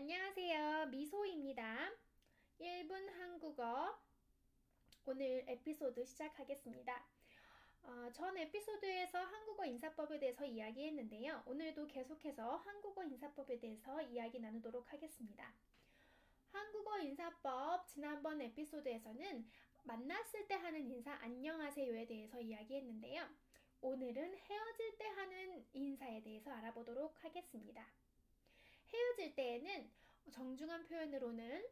안녕하세요. 미소입니다. 1분 한국어 오늘 에피소드 시작하겠습니다. 어, 전 에피소드에서 한국어 인사법에 대해서 이야기했는데요. 오늘도 계속해서 한국어 인사법에 대해서 이야기 나누도록 하겠습니다. 한국어 인사법 지난번 에피소드에서는 만났을 때 하는 인사 안녕하세요에 대해서 이야기했는데요. 오늘은 헤어질 때 하는 인사에 대해서 알아보도록 하겠습니다. 헤어질 때에는 정중한 표현으로는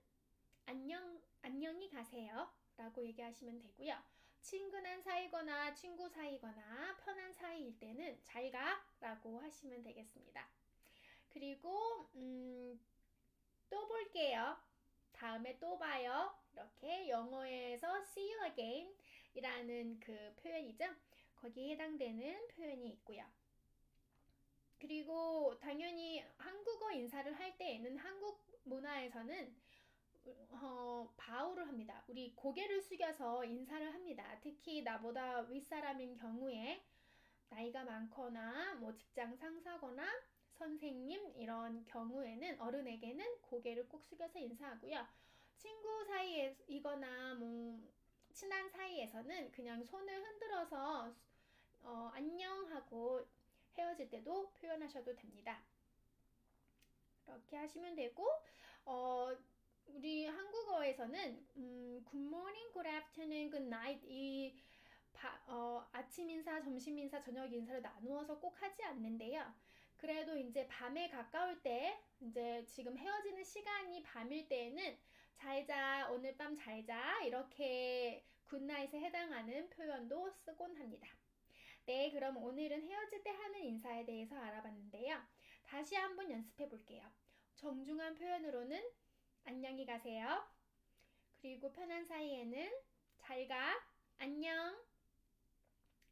안녕, 안녕히 가세요 라고 얘기하시면 되고요. 친근한 사이거나 친구 사이거나 편한 사이일 때는 잘 가 라고 하시면 되겠습니다. 그리고 음, 또 볼게요. 다음에 또 봐요. 이렇게 영어에서 see you again 이라는 그 표현이죠. 거기에 해당되는 표현이 있고요. 그리고 당연히 한국어 인사를 할 때에는 한국 문화에서는 어, 바우를 합니다. 우리 고개를 숙여서 인사를 합니다. 특히 나보다 윗사람인 경우에 나이가 많거나 뭐 직장 상사거나 선생님 이런 경우에는 어른에게는 고개를 꼭 숙여서 인사하고요. 친구 사이이거나 뭐 친한 사이에서는 그냥 손을 흔들어서 어, 안녕하고 헤어질 때도 표현하셔도 됩니다. 이렇게 하시면 되고 어, 우리 한국어에서는 음, good morning, good afternoon, good night 이 바, 어, 아침 인사, 점심 인사, 저녁 인사를 나누어서 꼭 하지 않는데요. 그래도 이제 밤에 가까울 때 이제 지금 헤어지는 시간이 밤일 때에는 잘자 오늘 밤 잘자 이렇게 굿나잇에 해당하는 표현도 쓰곤 합니다. 네, 그럼 오늘은 헤어질 때 하는 인사에 대해서 알아봤는데요. 다시 한번 연습해 볼게요. 정중한 표현으로는 안녕히 가세요. 그리고 편한 사이에는 잘 가, 안녕.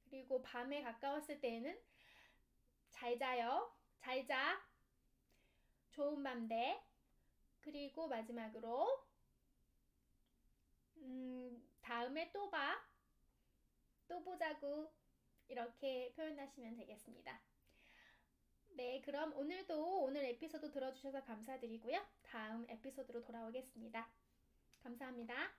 그리고 밤에 가까웠을 때에는 잘 자요, 잘 자. 좋은 밤 돼. 그리고 마지막으로 음, 다음에 또 봐. 또 보자고. 이렇게 표현하시면 되겠습니다. 네, 그럼 오늘도 오늘 에피소드 들어주셔서 감사드리고요. 다음 에피소드로 돌아오겠습니다. 감사합니다.